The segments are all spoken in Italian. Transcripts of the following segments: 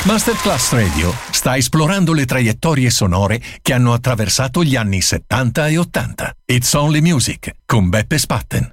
Music Masterclass Radio sta esplorando le traiettorie sonore che hanno attraversato gli anni 70 e 80. It's Only Music con Beppe Spatten.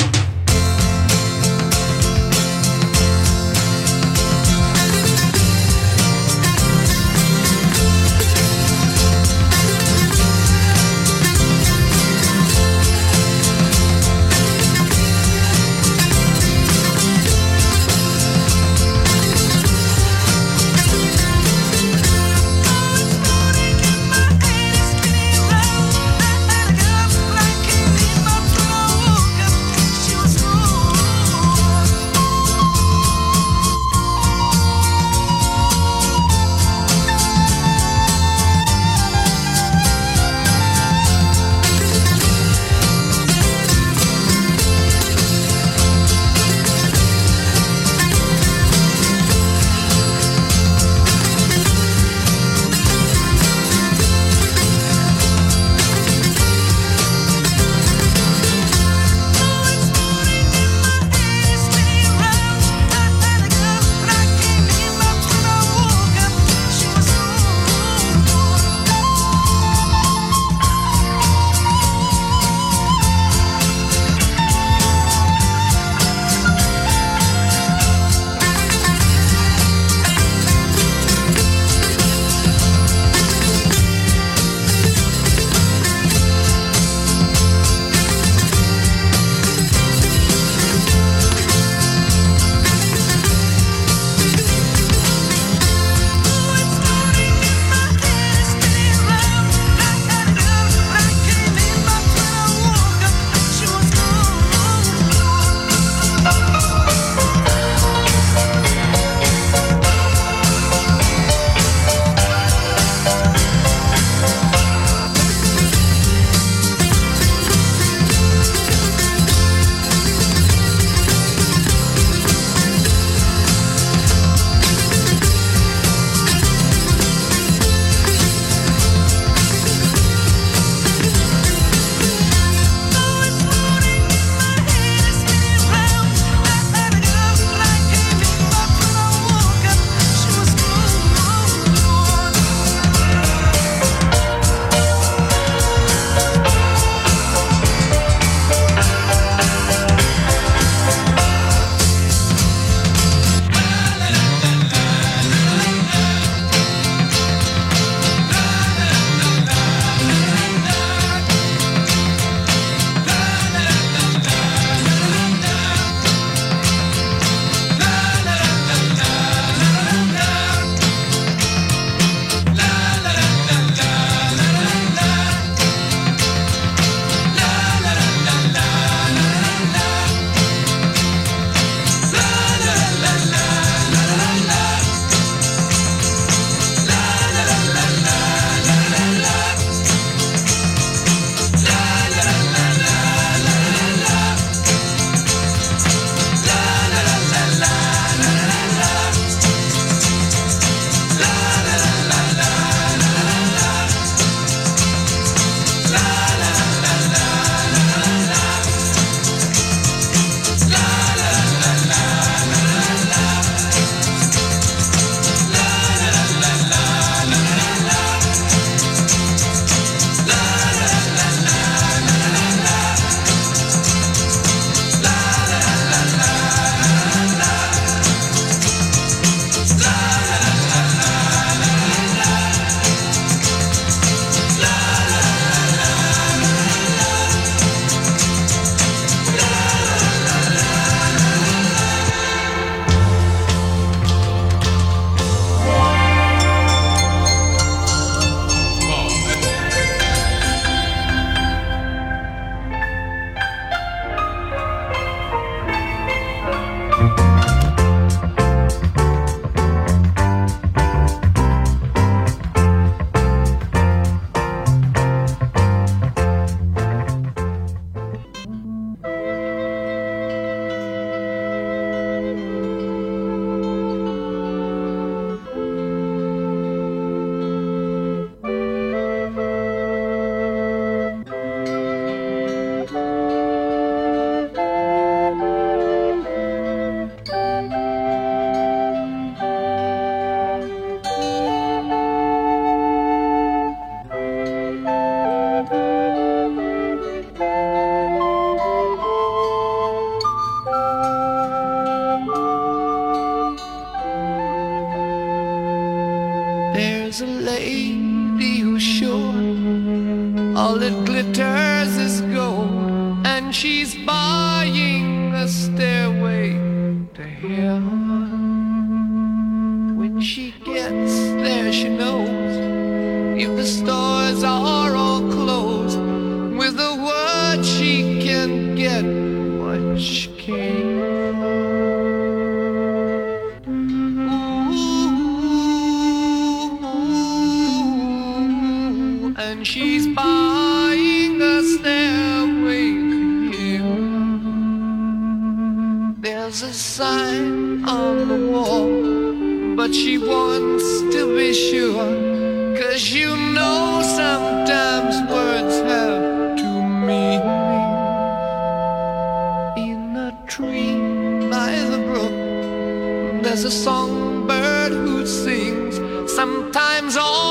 sometimes all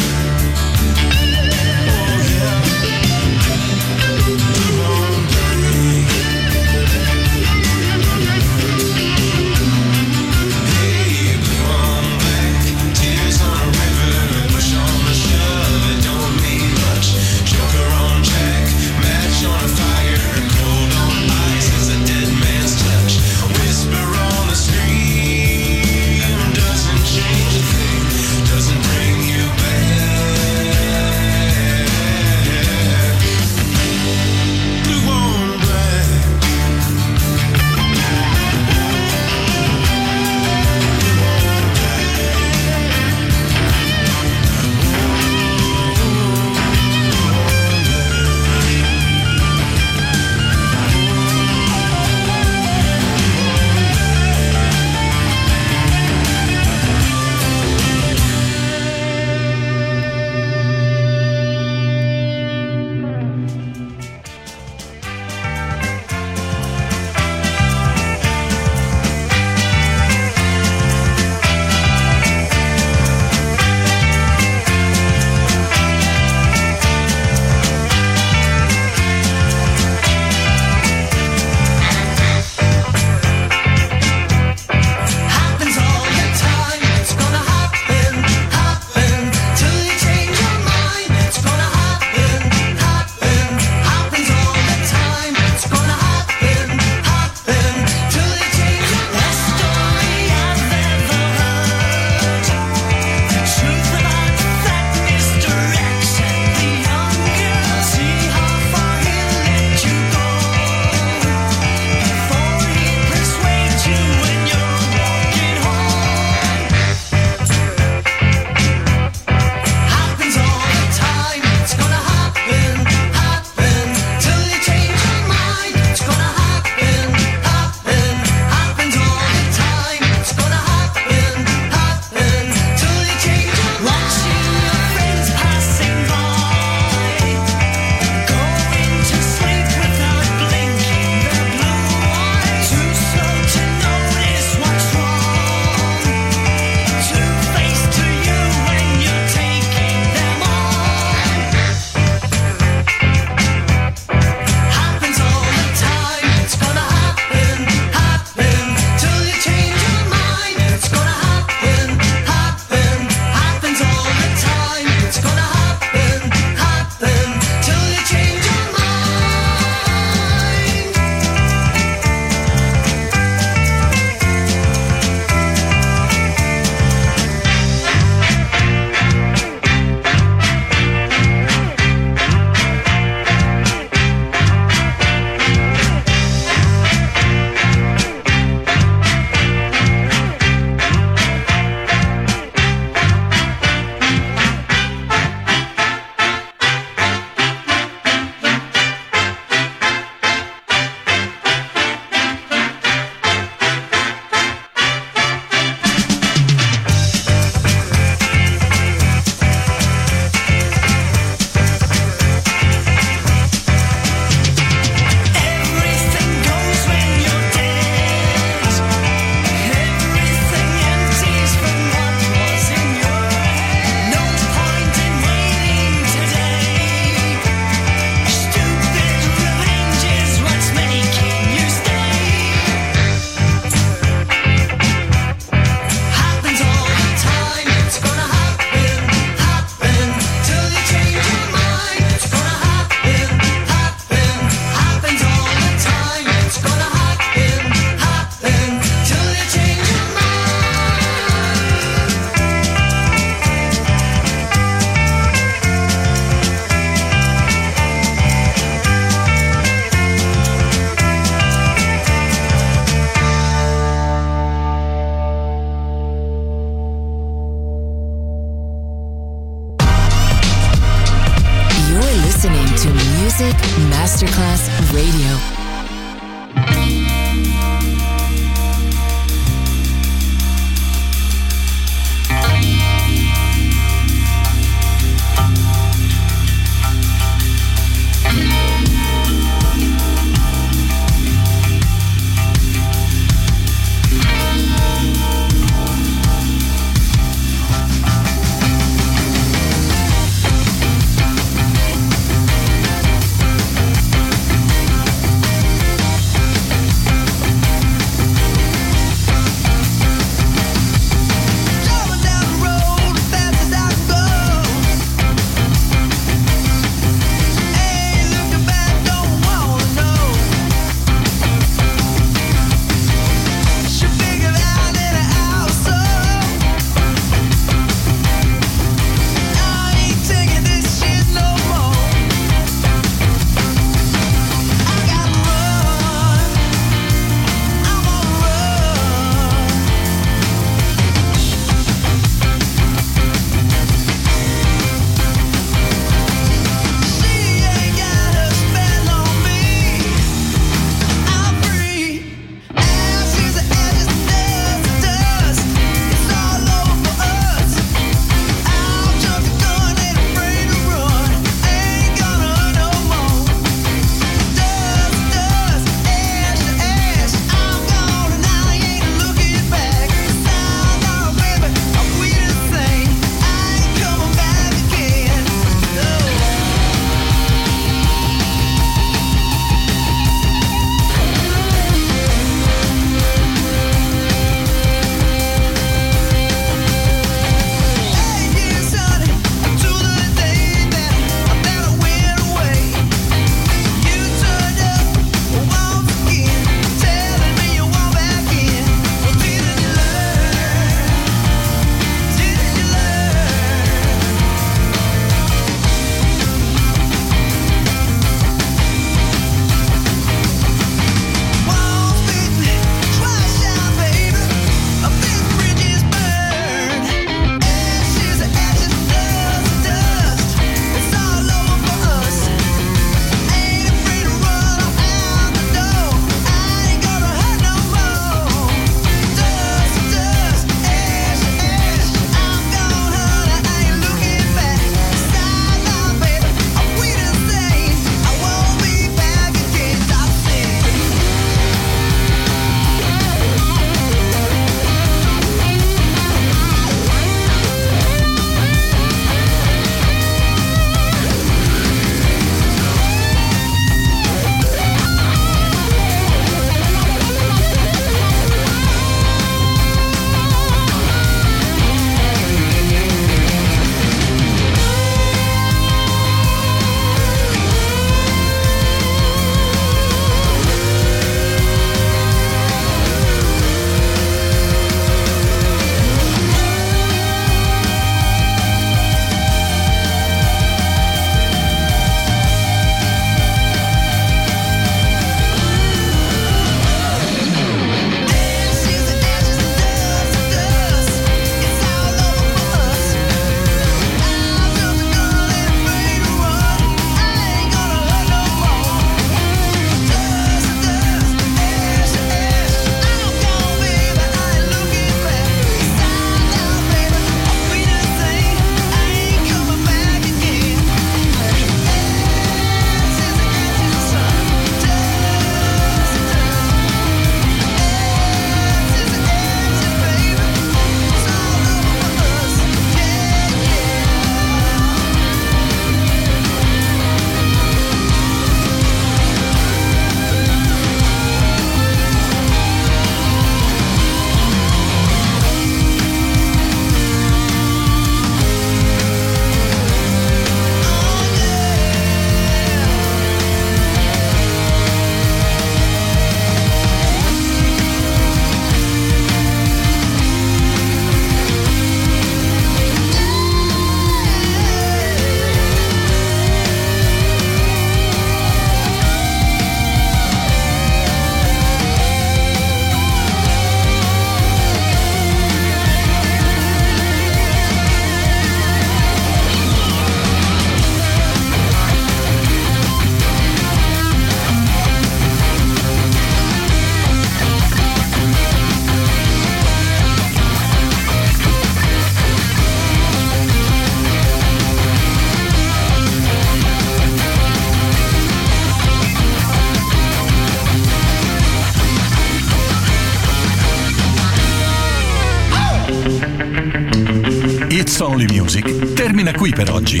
Per oggi,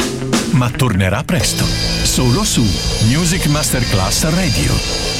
ma tornerà presto, solo su Music Masterclass Radio.